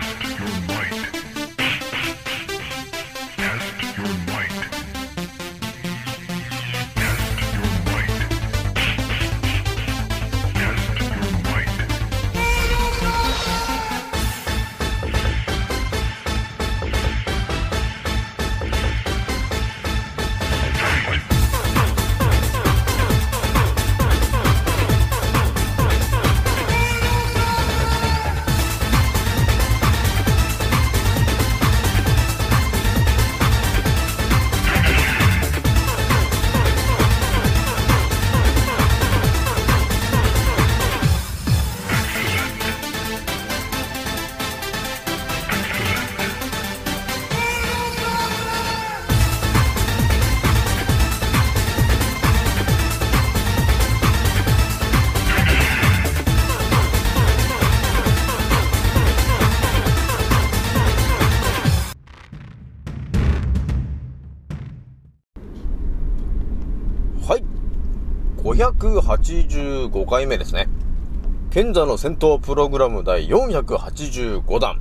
Test your might. 585回目ですね。賢者の戦闘プログラム第485弾。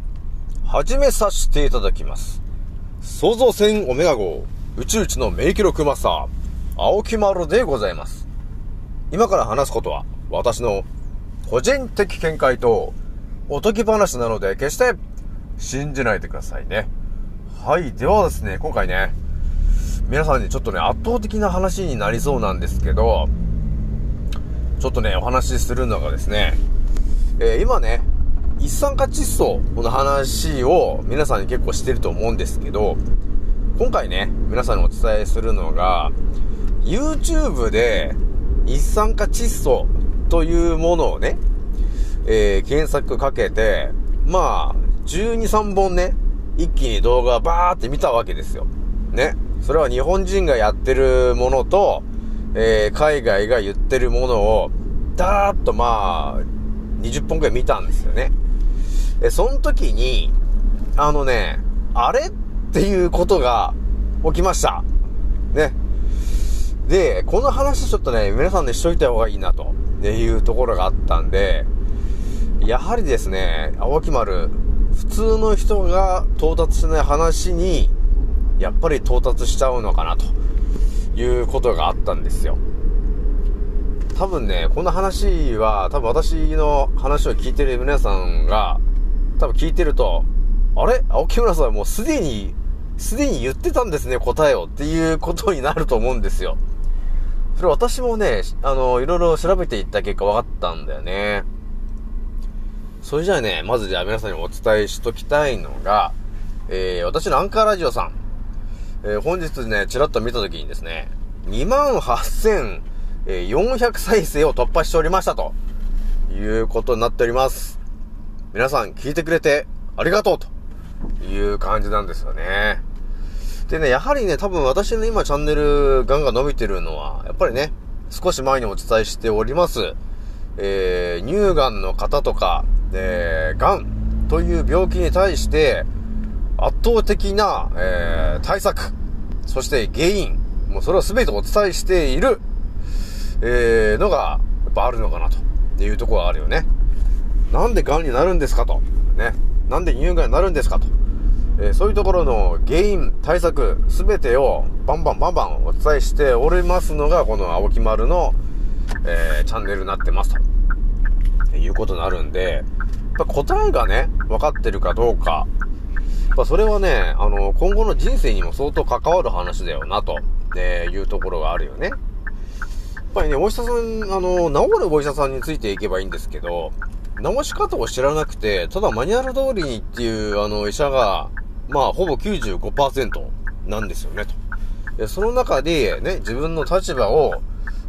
始めさせていただきます。創造船オメガ号、宇宙一の名記録マスター、青木丸でございます。今から話すことは、私の個人的見解と、おとぎ話なので、決して信じないでくださいね。はい。ではですね、今回ね、皆さんにちょっとね、圧倒的な話になりそうなんですけど、ちょっとね、お話しするのがですね、えー今ね、一酸化窒素の話を皆さんに結構してると思うんですけど、今回ね、皆さんにお伝えするのが、YouTube で一酸化窒素というものをね、えー検索かけて、まあ、12、3本ね、一気に動画バーって見たわけですよ。ね。それは日本人がやってるものと、えー海外が言ってるものを、ダーッとまあ、20本くらい見たんですよね。え、その時に、あのね、あれっていうことが起きました。ね。で、この話ちょっとね、皆さんでしといた方がいいなと、ね、いうところがあったんで、やはりですね、青木丸、普通の人が到達しない話に、やっぱり到達しちゃうのかなということがあったんですよ。多分ね、この話は、多分私の話を聞いてる皆さんが、多分聞いてると、あれ？青木村さんはもうすでに、すでに言ってたんですね、答えをっていうことになると思うんですよ。それ私もね、あの、いろいろ調べていった結果分かったんだよね。それじゃあね、まずじゃあ皆さんにお伝えしときたいのが、えー、私のアンカーラジオさん、えー本日ね、ちらっと見たときにですね、28,400再生を突破しておりましたと、いうことになっております。皆さん聞いてくれてありがとうという感じなんですよね。でね、やはりね、多分私の今チャンネルガンガン伸びてるのは、やっぱりね、少し前にお伝えしております、えー、乳がんの方とか、えー、がんという病気に対して、圧倒的な、えー対策、そして原因、もうそれを全てお伝えしている、えーのが、やっぱあるのかなというところがあるよね。なんで癌になるんですかと。ね。なんで乳がんになるんですかと。えーそういうところの原因、対策、全てをバンバンバンバンお伝えしておりますのが、この青木丸の、えーチャンネルになってますと。いうことになるんで、やっぱ答えがね、分かってるかどうか、やっぱそれはね、あの、今後の人生にも相当関わる話だよな、と、えいうところがあるよね。やっぱりね、お医者さん、あの、治るお医者さんについていけばいいんですけど、治し方を知らなくて、ただマニュアル通りにっていう、あの、医者が、まあ、ほぼ95%なんですよね、と。その中で、ね、自分の立場を、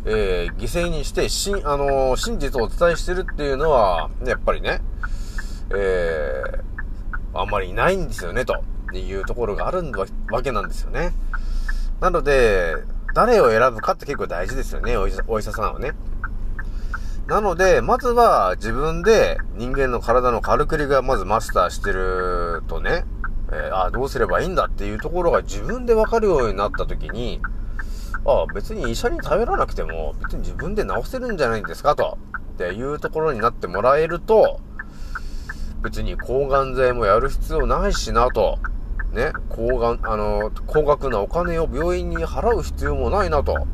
えー犠牲にして、しん、あの真実をお伝えしてるっていうのは、ねやっぱりね、えー、あんまりいないんですよね、というところがあるわけなんですよね。なので、誰を選ぶかって結構大事ですよね、お医者お医者さんはね。なので、まずは自分で人間の体のカルクリがまずマスターしてるとね、えーあどうすればいいんだっていうところが自分でわかるようになった時に、あ別に医者に頼らなくても別に自分で治せるんじゃないんですかと、っていうところになってもらえると、別に抗がん剤もやる必要ないしなと。ね、抗がん、あの、高額なお金を病院に払う必要もないなと。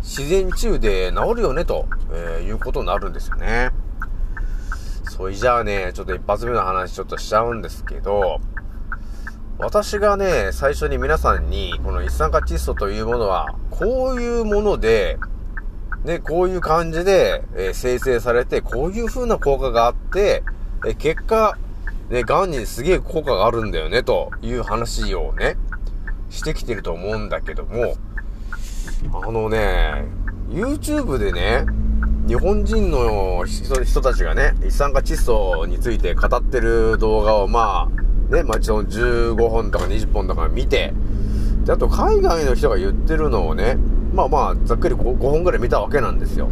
自然治癒で治るよねと、えー、いうことになるんですよね。それじゃあね、ちょっと一発目の話ちょっとしちゃうんですけど、私がね、最初に皆さんに、この一酸化窒素というものは、こういうもので、ね、こういう感じで、えー、生成されて、こういう風な効果があって、え、結果、ね、癌にすげえ効果があるんだよね、という話をね、してきてると思うんだけども、あのね、YouTube でね、日本人の人たちがね、一酸化窒素について語ってる動画をまあ、ね、まあ、15本とか20本とか見て、で、あと海外の人が言ってるのをね、まあまあ、ざっくり 5, 5本ぐらい見たわけなんですよ。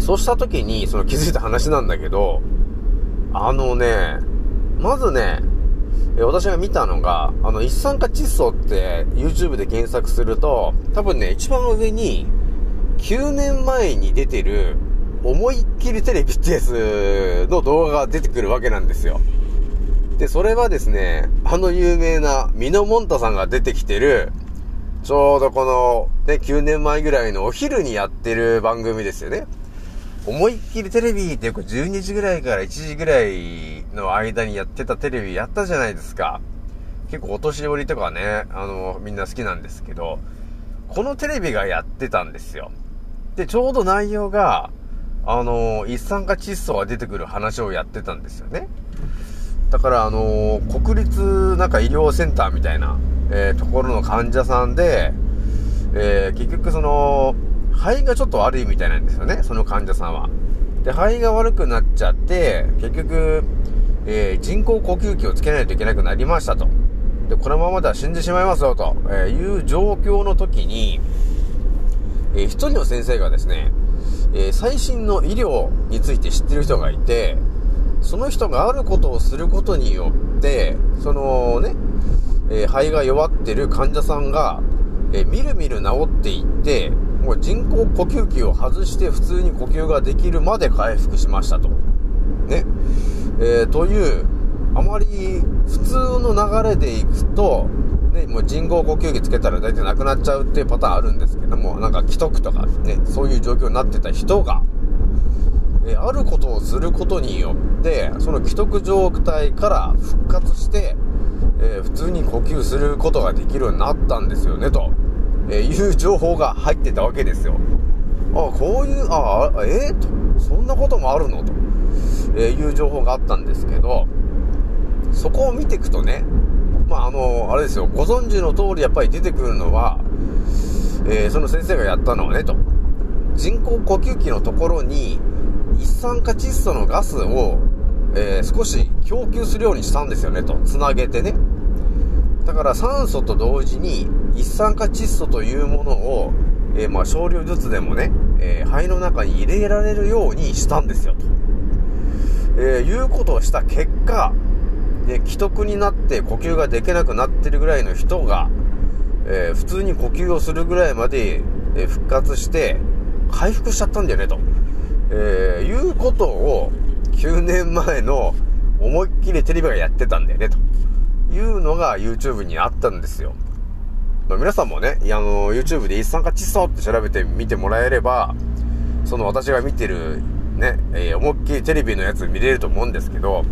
そうした時に、その気づいた話なんだけど、あのね、まずね、私が見たのが、あの、一酸化窒素って YouTube で検索すると、多分ね、一番上に、9年前に出てる、思いっきりテレビってやつの動画が出てくるわけなんですよ。で、それはですね、あの有名なミノモンタさんが出てきてる、ちょうどこの、ね、9年前ぐらいのお昼にやってる番組ですよね。思いっきりテレビってよく12時ぐらいから1時ぐらいの間にやってたテレビやったじゃないですか。結構お年寄りとかね、あの、みんな好きなんですけど、このテレビがやってたんですよ。で、ちょうど内容が、あの、一酸化窒素が出てくる話をやってたんですよね。だから、あの、国立なんか医療センターみたいな、えー、ところの患者さんで、えー、結局その、肺がちょっと悪いみたいなんですよね、その患者さんは。で、肺が悪くなっちゃって、結局、えー、人工呼吸器をつけないといけなくなりましたと。で、このままでは死んでしまいますよ、と、えいう状況の時に、えー、一人の先生がですね、えー、最新の医療について知ってる人がいて、その人があることをすることによって、そのね、えー、肺が弱ってる患者さんが、え、みるみる治っていって、もう人工呼吸器を外して普通に呼吸ができるまで回復しましたと。ね。えー、という、あまり普通の流れでいくと、ね、もう人工呼吸器つけたら大体なくなっちゃうっていうパターンあるんですけども、なんか既得とかね、そういう状況になってた人が、えあることをすることによって、その既得状態から復活して、えー、普通に呼吸することができるようになったんですよね、と、えいう情報が入ってたわけですよ。あ、こういう、ああ、え？ー、と、そんなこともあるの？と、えいう情報があったんですけど、そこを見ていくとね、まあ、あの、あれですよ、ご存知の通りやっぱり出てくるのは、えー、その先生がやったのはね、と。人工呼吸器のところに、一酸化窒素のガスを、えー、少し供給するようにしたんですよね、と。つなげてね。だから酸素と同時に一酸化窒素というものを、えー、まあ少量ずつでもね、えー、肺の中に入れられるようにしたんですよ、と。えー、いうことをした結果、で、既得になって呼吸ができなくなってるぐらいの人が、えー、普通に呼吸をするぐらいまで、え、復活して、回復しちゃったんだよね、と。え、いうことを、9年前の思いっきりテレビがやってたんだよね、というのが YouTube にあったんですよ。まあ、皆さんもね、あの、YouTube で一酸化窒素って調べてみてもらえれば、その私が見てる、ね、えー、思いっきりテレビのやつ見れると思うんですけど、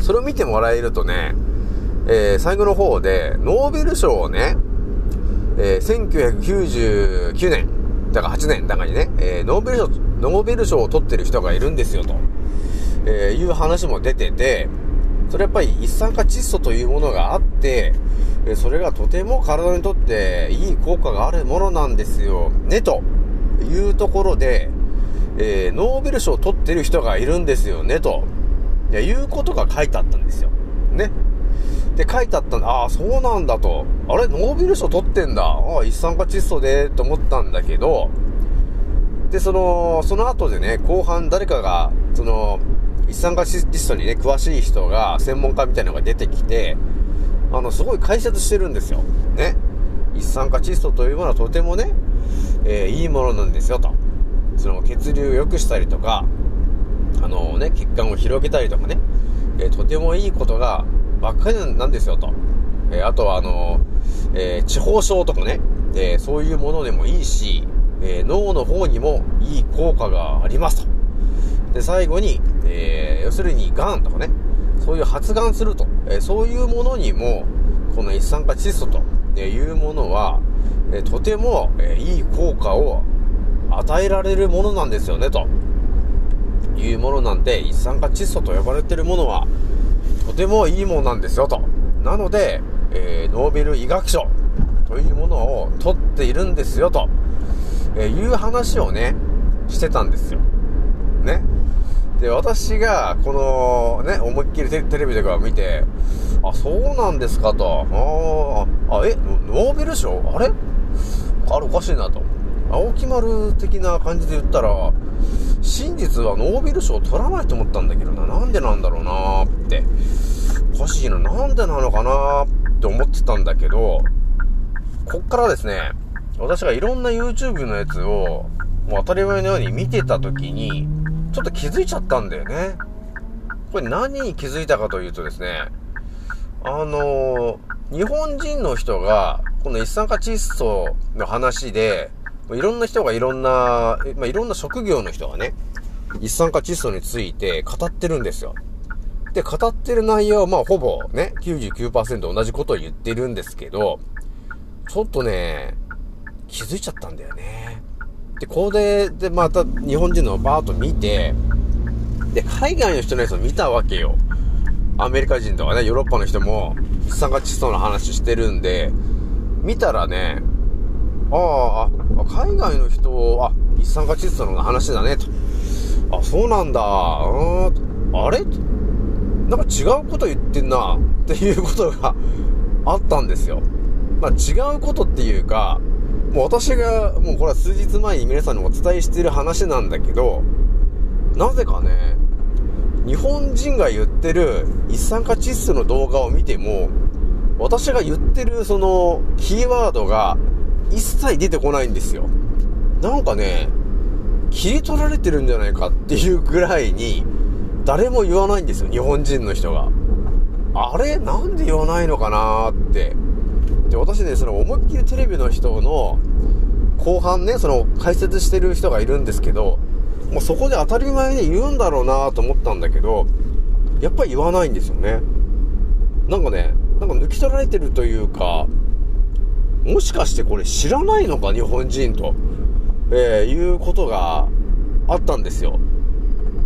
それを見てもらえるとね、えー、最後の方で、ノーベル賞をね、えー、1999年、だから8年だからにね、え、ノーベル賞、ノーベル賞を取ってる人がいるんですよ、と、え、いう話も出てて、それやっぱり一酸化窒素というものがあって、それがとても体にとっていい効果があるものなんですよ、ね、というところで、えー、ノーベル賞を取ってる人がいるんですよね、といや、いうことが書いてあったんですよ。ね。で、書いてあったんだ。ああ、そうなんだと。あれ、ノーベル賞取ってんだ。ああ、一酸化窒素で、と思ったんだけど、で、その、その後でね、後半誰かが、その、一酸化窒素にね、詳しい人が、専門家みたいなのが出てきて、あの、すごい解説してるんですよ。ね。一酸化窒素というものはとてもね、えー、いいものなんですよ、と。その、血流を良くしたりとか、あのね、血管を広げたりとかね、えーとてもいいことがばっかりなんですよと。えーあとはあのえー地方症とかね、えそういうものでもいいし、え脳の方にもいい効果がありますと。で、最後に、えー要するに癌とかね、そういう発がんすると、えーそういうものにも、この一酸化窒素というものは、えーとても、えいい効果を与えられるものなんですよね、というものなんで、一酸化窒素と呼ばれているものは、とてもいいものなんですよ、と。なので、えーノーベル医学賞というものを取っているんですよ、と、えいう話をね、してたんですよ。ね。で、私が、この、ね、思いっきりテレビとか見て、あ、そうなんですかと。ああ、え、ノーベル賞？あれ？あれおかしいなと。青木丸的な感じで言ったら、真実はノーベル賞取らないと思ったんだけどな。なんでなんだろうなーって。おかしいな。なんでなのかなーって思ってたんだけど、こっからですね、私がいろんな YouTube のやつを、もう当たり前のように見てた時に、ちょっと気づいちゃったんだよね。これ何に気づいたかというとですね、あのー日本人の人が、この一酸化窒素の話で、いろんな人がいろんな、まあ、いろんな職業の人がね、一酸化窒素について語ってるんですよ。で、語ってる内容は、まあ、ほぼね、99%同じことを言ってるんですけど、ちょっとね、気づいちゃったんだよね。で、これで、また日本人のバーッと見て、で、海外の人のやつを見たわけよ。アメリカ人とかね、ヨーロッパの人も、一酸化窒素の話してるんで、見たらね、ああ、海外の人、あ、一酸化窒素の話だね、と。あ、そうなんだ、うん、あれ？なんか違うこと言ってんな、っていうことがあったんですよ。まあ違うことっていうか、もう私が、もうこれは数日前に皆さんにお伝えしてる話なんだけど、なぜかね、日本人が言ってる一酸化窒素の動画を見ても、私が言ってるそのキーワードが一切出てこないんですよ。なんかね、切り取られてるんじゃないかっていうぐらいに、誰も言わないんですよ、日本人の人が。あれ？なんで言わないのかなって。で、私ね、その思いっきりテレビの人の後半ね、その解説してる人がいるんですけど、もうそこで当たり前に言うんだろうなと思ったんだけど、やっぱり言わないんですよね。なんかね、なんか抜き取られてるというか、もしかしてこれ知らないのか、日本人と、えー、いうことがあったんですよ。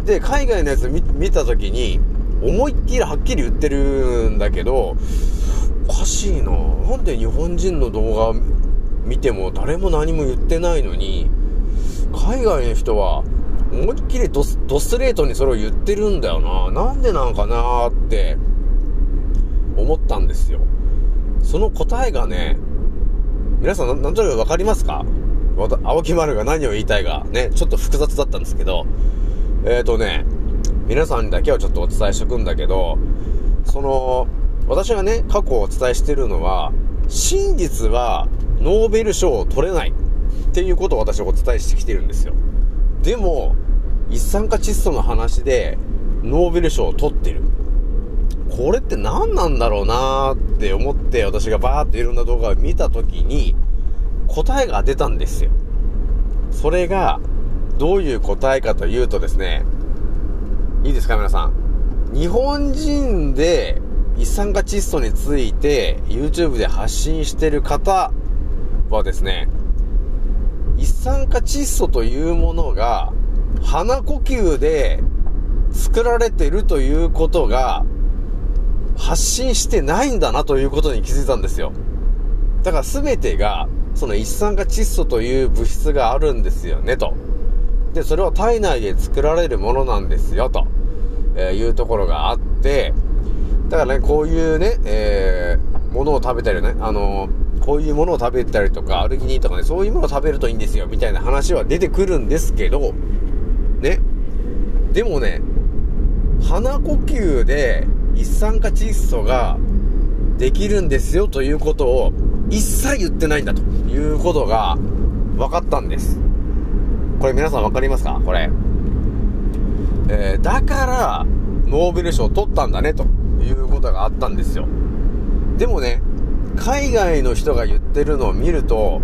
で、海外のやつ見たときに、思いっきりはっきり言ってるんだけど、おかしいななんで日本人の動画見ても誰も何も言ってないのに、海外の人は思いっきりドストレートにそれを言ってるんだよな。なんでなんかなって思ったんですよ。その答えがね、皆さんななんとなくわかりますか？青木丸が何を言いたいか、ね、ちょっと複雑だったんですけど、えーとね、皆さんだけはちょっとお伝えしとくんだけど、その、私がね、過去お伝えしてるのは、真実はノーベル賞を取れないっていうことを私はお伝えしてきてるんですよ。でも、一酸化窒素の話でノーベル賞を取ってる。これって何なんだろうなーって思って私がバーっていろんな動画を見たときに答えが出たんですよ。それがどういう答えかというとですね、いいですか皆さん。日本人で一酸化窒素について YouTube で発信してる方はですね、一酸化窒素というものが鼻呼吸で作られてるということが発信してないんだなということに気づいたんですよ。だから全てがその一酸化窒素という物質があるんですよねと。で、それは体内で作られるものなんですよと、えーいうところがあって、だからね、こういうね、えー、ものを食べたりね、あのーこういうものを食べたりとか、アルギニンとかね、そういうものを食べるといいんですよ、みたいな話は出てくるんですけど、ね。でもね、鼻呼吸で一酸化窒素ができるんですよということを一切言ってないんだということが分かったんです。これ皆さん分かりますか？これ。えーだから、ノーベル賞取ったんだね、とことがあったんですよ。でもね、海外の人が言ってるのを見ると、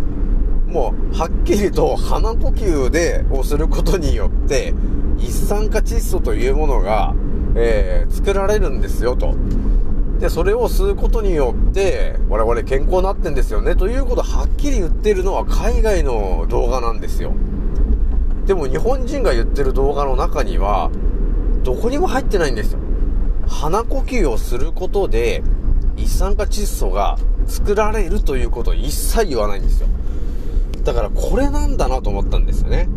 もう、はっきりと鼻呼吸で、をすることによって、一酸化窒素というものが、えー作られるんですよ、と。で、それを吸うことによって、我々健康になってんですよね、ということをはっきり言ってるのは海外の動画なんですよ。でも日本人が言ってる動画の中には、どこにも入ってないんですよ。鼻呼吸をすることで、一酸化窒素が作られるということを一切言わないんですよ。だからこれなんだなと思ったんですよね。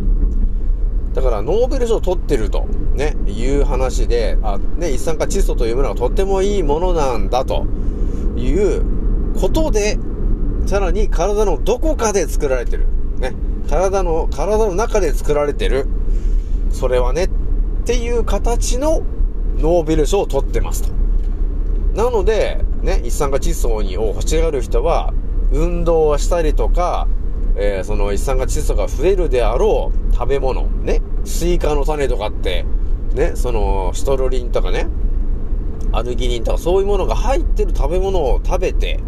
だからノーベル賞を取ってると、ね、いう話で、あ、ね、一酸化窒素というものがとってもいいものなんだということで、さらに体のどこかで作られてる。ね、体の、体の中で作られてる。それはね、っていう形のノーベル賞を取ってますと。なので、ね、一酸化窒素にを欲しがる人は、運動をしたりとか、えーその一酸化窒素が増えるであろう食べ物、ね、スイカの種とかって、ね、その、シトルリンとかね、アルギニンとかそういうものが入ってる食べ物を食べて、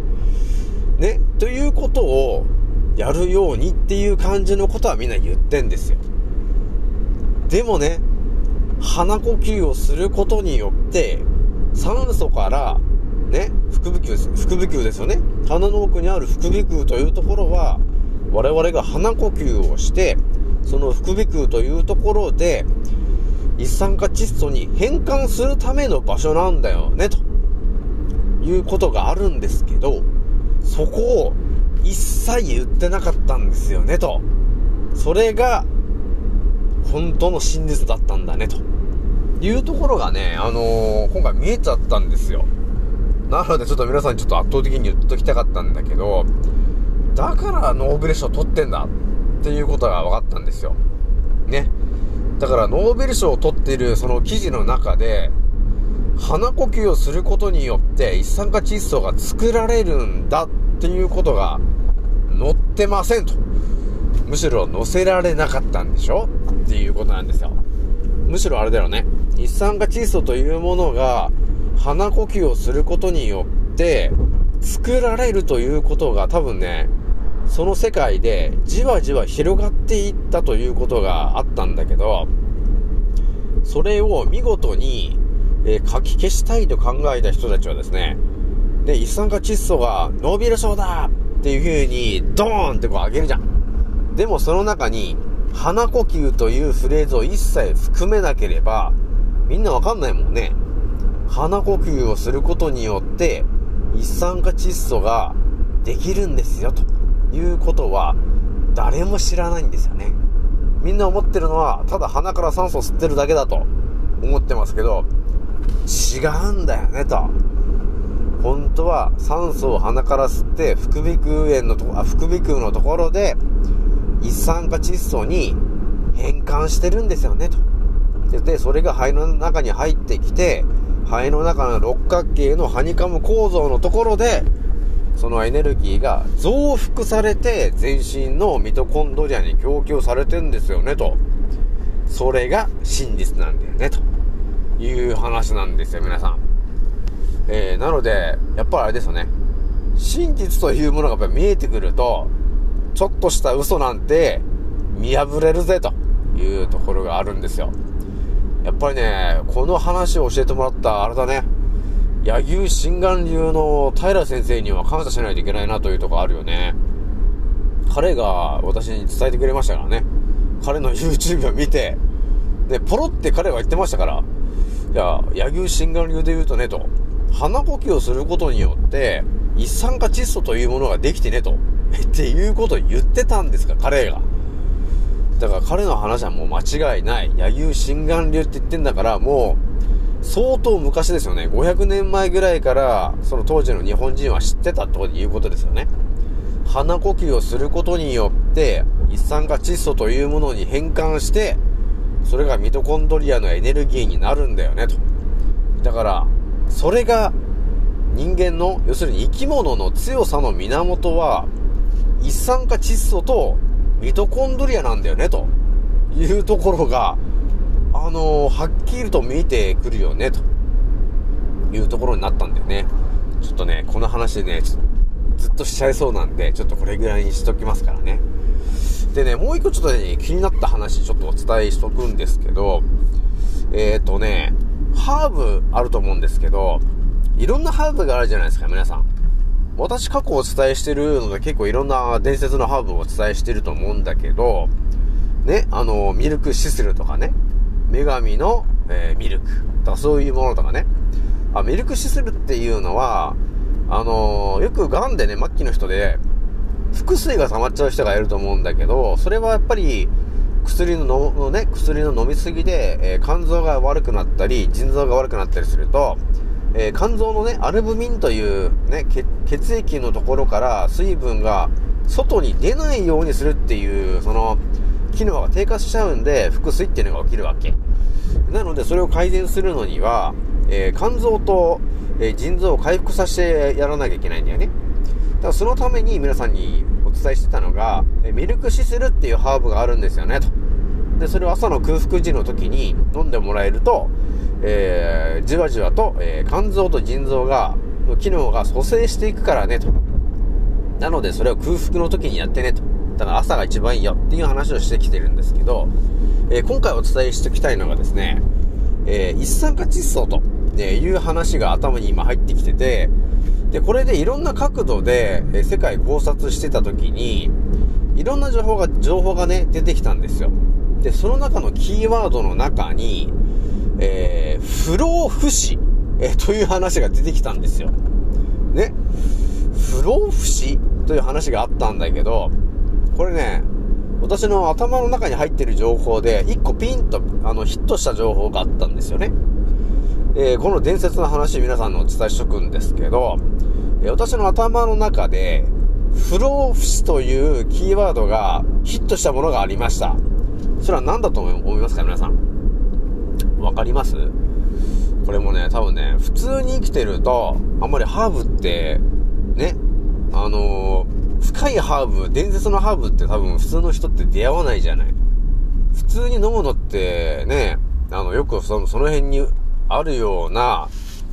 ね、ということをやるようにっていう感じのことはみんな言ってんですよ。でもね、鼻呼吸をすることによって、酸素から、ね、腹部球です、腹部球ですよね。鼻の奥にある腹部球というところは、我々が鼻呼吸をして、その腹部球というところで、一酸化窒素に変換するための場所なんだよね、ということがあるんですけど、そこを一切言ってなかったんですよね、と。それが、本当の真実だったんだね、というところがね、あのー今回見えちゃったんですよ。なのでちょっと皆さんにちょっと圧倒的に言っときたかったんだけど、だからノーベル賞取ってんだっていうことが分かったんですよ。ね。だからノーベル賞を取っているその記事の中で、鼻呼吸をすることによって一酸化窒素が作られるんだっていうことが載ってませんと。むしろ載せられなかったんでしょっていうことなんですよ。むしろあれだよね。一酸化窒素というものが鼻呼吸をすることによって作られるということが多分ね、その世界でじわじわ広がっていったということがあったんだけど、それを見事に、えー書き消したいと考えた人たちはですね、で、一酸化窒素がノーベル賞だっていう風にドーンってこう上げるじゃん。でもその中に、鼻呼吸というフレーズを一切含めなければ、みんなわかんないもんね。鼻呼吸をすることによって、一酸化窒素ができるんですよ、ということは、誰も知らないんですよね。みんな思ってるのは、ただ鼻から酸素を吸ってるだけだと思ってますけど、違うんだよね、と。本当は酸素を鼻から吸って、副鼻腔炎のとこ、あ、副鼻腔のところで、一酸化窒素に変換してるんですよね、と。で、それが肺の中に入ってきて、肺の中の六角形のハニカム構造のところで、そのエネルギーが増幅されて全身のミトコンドリアに供給されてんですよね、と。それが真実なんだよね、という話なんですよ、皆さん。えー、なので、やっぱりあれですよね。真実というものがやっぱり見えてくると、ちょっとした嘘なんて見破れるぜというところがあるんですよ。やっぱりね、この話を教えてもらったあれだね。柳生心眼流の平先生には感謝しないといけないなというとこあるよね。彼が私に伝えてくれましたからね。彼の YouTube を見て、で、ポロって彼は言ってましたから、いや、柳生心眼流で言うとね、と、鼻呼吸をすることによって、一酸化窒素というものができてね、と、っていうことを言ってたんですか、彼が。だから彼の話はもう間違いない。柳生心眼流って言ってんだから、もう、相当昔ですよね。500年前ぐらいから、その当時の日本人は知ってたということですよね。鼻呼吸をすることによって、一酸化窒素というものに変換して、それがミトコンドリアのエネルギーになるんだよね、と。だから、それが人間の、要するに生き物の強さの源は、一酸化窒素とミトコンドリアなんだよね、というところがあのはっきりと見てくるよね、というところになったんだよね。ちょっとね、この話ね、ちょずっとしちゃいそうなんで、ちょっとこれぐらいにしときますからね。でね、もう一個ちょっとね、気になった話ちょっとお伝えしとくんですけど、えっ、ー、とね、ハーブあると思うんですけど、いろんなハーブがあるじゃないですか、皆さん。私過去お伝えしてるので結構いろんな伝説のハーブをお伝えしてると思うんだけど、ね、あの、ミルクシスルとかね、女神の、えーミルクとかそういうものとかね。あ、ミルクシスルっていうのは、あのーよく癌でね、末期の人で、腹水が溜まっちゃう人がいると思うんだけど、それはやっぱり、薬のののね、薬の飲みすぎで、えー肝臓が悪くなったり、腎臓が悪くなったりすると、えー肝臓のね、アルブミンというね、血液のところから水分が外に出ないようにするっていう、その、機能が低下しちゃうんで、腹水っていうのが起きるわけ。なので、それを改善するのには、えー肝臓と、えー腎臓を回復させてやらなきゃいけないんだよね。だからそのために皆さんにお伝えしてたのが、えミルクシスルっていうハーブがあるんですよね、と。で、それを朝の空腹時の時に飲んでもらえると、えーじわじわと、えー肝臓と腎臓が、の機能が蘇生していくからね、と。なので、それを空腹の時にやってね、と。だから朝が一番いいよっていう話をしてきてるんですけど、えー今回お伝えしておきたいのがですね、えー一酸化窒素と、えいう話が頭に今入ってきてて、で、これでいろんな角度で、え世界考察してた時に、いろんな情報が、情報がね、出てきたんですよ。で、その中のキーワードの中に、えー、不老不死、えーという話が出てきたんですよ。ね。不老不死という話があったんだけど、これね、私の頭の中に入ってる情報で、一個ピンと、あの、ヒットした情報があったんですよね。えーこの伝説の話皆さんのお伝えしとくんですけど、え私の頭の中で、不老不死というキーワードがヒットしたものがありました。それは何だと思いますか皆さん？わかります？これもね、多分ね、普通に生きてると、あんまりハーブって、ね、あのー深いハーブ、伝説のハーブって多分普通の人って出会わないじゃない。普通に飲むのってね、あの、よくそのその辺にあるような、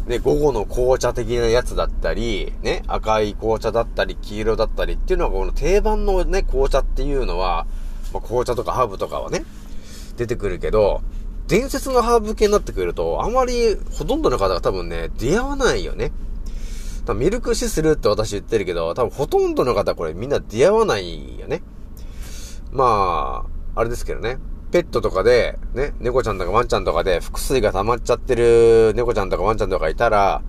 ね、午後の紅茶的なやつだったり、ね、赤い紅茶だったり、黄色だったりっていうのはこの定番のね、紅茶っていうのは、まあ、紅茶とかハーブとかはね、出てくるけど、伝説のハーブ系になってくれると、あまりほとんどの方が多分ね、出会わないよね。ミルクシスルって私言ってるけど、多分ほとんどの方これみんな出会わないよね。まあ、あれですけどね。ペットとかで、ね、猫ちゃんとかワンちゃんとかで、腹水が溜まっちゃってる猫ちゃんとかワンちゃんとかいたら、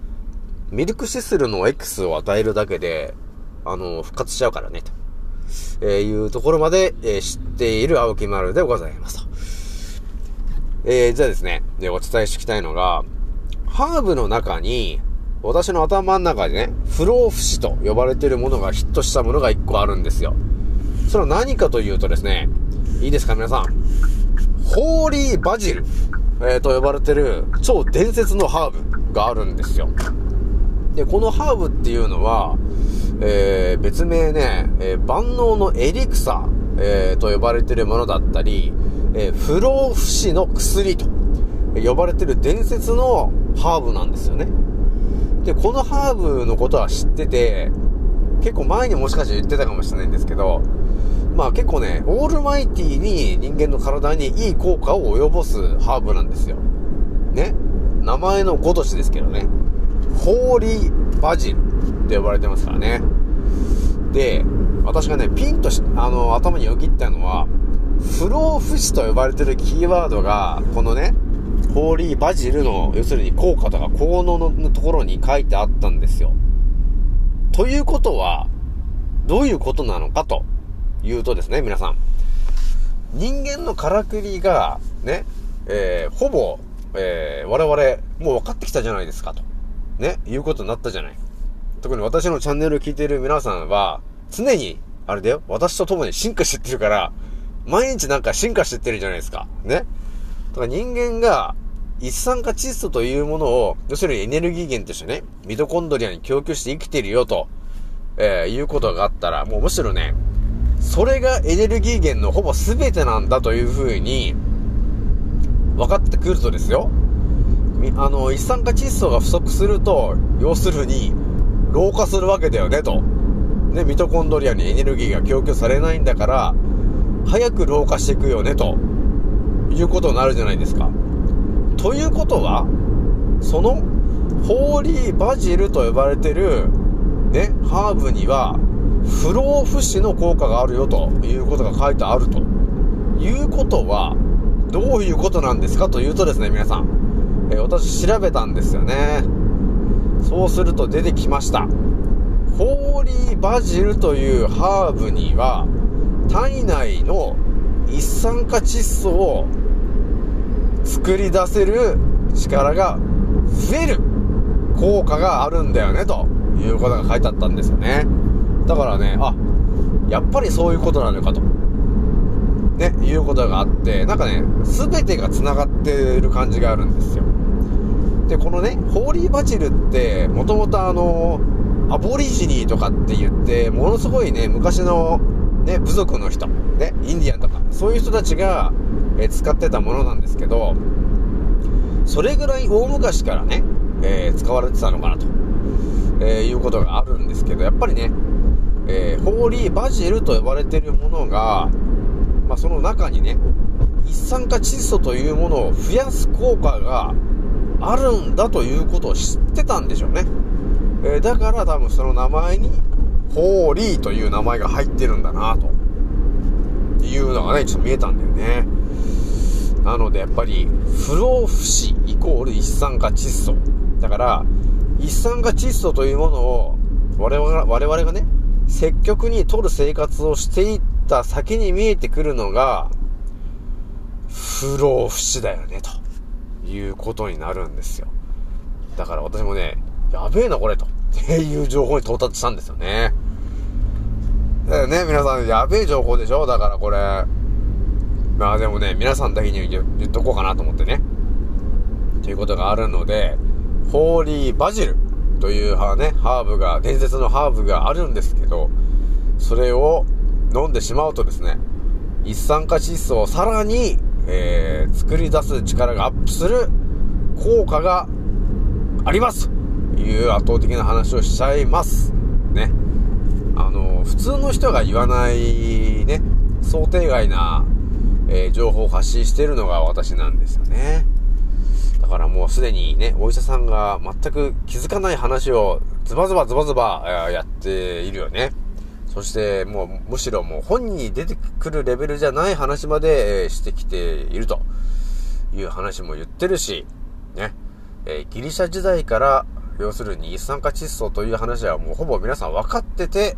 ミルクシスルの X を与えるだけで、あの、復活しちゃうからね、と。えーいうところまで、えー知っている青木丸でございますと。えーじゃあですね、で、お伝えしておきたいのが、ハーブの中に、私の頭の中でね、不老不死と呼ばれているものがヒットしたものが一個あるんですよ。それは何かというとですね、いいですか皆さん。ホーリーバジル、えーと呼ばれてる超伝説のハーブがあるんですよ。で、このハーブっていうのは、えー別名ね、えー万能のエリクサ、えーと呼ばれてるものだったり、えー不老不死の薬と呼ばれてる伝説のハーブなんですよね。で、このハーブのことは知ってて、結構前にもしかして言ってたかもしれないんですけど、まあ結構ね、オールマイティに人間の体にいい効果を及ぼすハーブなんですよ。ね。名前のごとしですけどね。ホーリーバジルって呼ばれてますからね。で、私がね、ピンとし、あの、頭によぎったのは、不老不死と呼ばれてるキーワードが、このね、ホーリーバジルの、要するに効果とか効能のところに書いてあったんですよ。ということは、どういうことなのかというとですね、皆さん。人間のからくりが、ね、えー、ほぼ、えー、我々、もう分かってきたじゃないですかと。ね、いうことになったじゃない。特に私のチャンネルを聞いている皆さんは、常に、あれだよ、私と共に進化してってるから、毎日なんか進化してってるじゃないですか。ね。だから人間が、一酸化窒素というものを、要するにエネルギー源としてね、ミトコンドリアに供給して生きてるよと、えーいうことがあったら、もうむしろね、それがエネルギー源のほぼ全てなんだというふうに、分かってくるとですよ、あの、一酸化窒素が不足すると、要するに、老化するわけだよね、と。ね、ミトコンドリアにエネルギーが供給されないんだから、早く老化していくよね、ということになるじゃないですか。ということは、その、ホーリーバジルと呼ばれてる、ね、ハーブには、不老不死の効果があるよということが書いてあるということは、どういうことなんですか？というとですね、皆さん、えー私調べたんですよね。そうすると出てきました。ホーリーバジルというハーブには、体内の一酸化窒素を作り出せる力が増える効果があるんだよね、ということが書いてあったんですよね。だからね、あ、やっぱりそういうことなのかと。ね、いうことがあって、なんかね、すべてが繋がってる感じがあるんですよ。で、このね、ホーリーバジルって、もともとあの、アボリジニーとかって言って、ものすごいね、昔の、ね、部族の人、ね、インディアンとか、そういう人たちが、えー使ってたものなんですけど、それぐらい大昔からね、えー使われてたのかなと、えーいうことがあるんですけど、やっぱりね、えーホーリーバジルと呼ばれてるものが、まあ、その中にね、一酸化窒素というものを増やす効果があるんだということを知ってたんでしょうね。えだから多分その名前に、ホーリーという名前が入ってるんだなと。いうのがね、ちょっと見えたんだよね。なのでやっぱり、不老不死イコール一酸化窒素。だから、一酸化窒素というものを、我々、我々がね、積極に取る生活をしていった先に見えてくるのが、不老不死だよね、ということになるんですよ。だから私もね、やべえな、これ、と。っていう情報に到達したんですよね。だからね、皆さん、やべえ情報でしょ？だからこれ。まあでもね、皆さんだけに言言っとこうかなと思ってね。ということがあるので、ホーリーバジルというはね、ハーブが、伝説のハーブがあるんですけど、それを飲んでしまうとですね、一酸化窒素をさらに、えー、作り出す力がアップする効果がありますという圧倒的な話をしちゃいます。ね。普通の人が言わないね、想定外な、えー情報を発信してるのが私なんですよね。だからもうすでにね、お医者さんが全く気づかない話をズバズバズバズバやっているよね。そしてもうむしろもう本人に出てくるレベルじゃない話まで、えしてきているという話も言ってるし、ね。えギリシャ時代から要するに一酸化窒素という話はもうほぼ皆さん分かってて、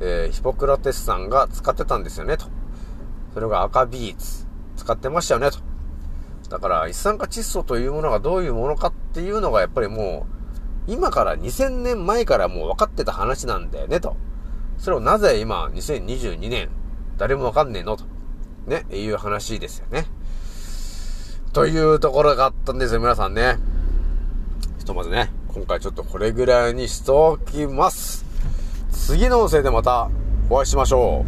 えーヒポクラテスさんが使ってたんですよねと。それが赤ビーツ使ってましたよねと。だから一酸化窒素というものがどういうものかっていうのがやっぱりもう今から2000年前からもう分かってた話なんだよねと。それをなぜ今2022年誰も分かんねえのと。ね、いう話ですよね。というところがあったんですよ、皆さんね。ひとまずね、今回ちょっとこれぐらいにしておきます。次の音声でまたお会いしましょ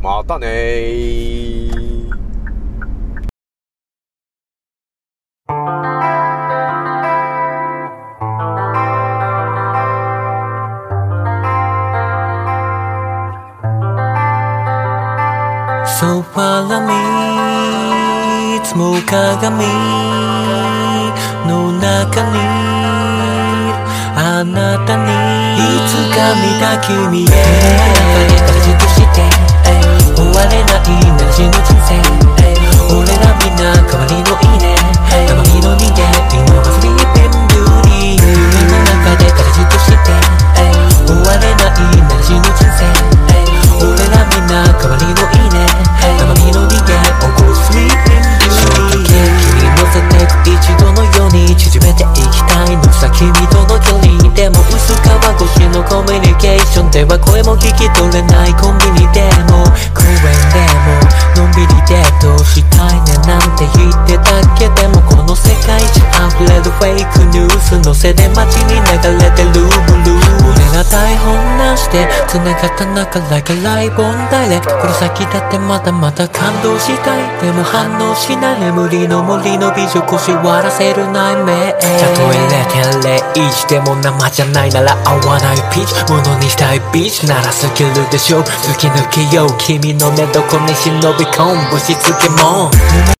う。またねー。So follow me いつも鏡の中にあなたにいつか見た君へ。形として終われないなら死ぬ人生俺らみんな代わりのいいでは声も聞き取れないコンビニでフェイクニュースのせで街に流れてるブルー俺ら台本なしして繋がった中 like a live on direct これ先だってまだまだ感動したいでも反応しない眠りの森の美女腰割らせる内面たとえ0.01でも生じゃないなら合わないピーチものにしたいビーチならスキルでしょう突き抜けよう君の寝床に忍び込むぶしつけも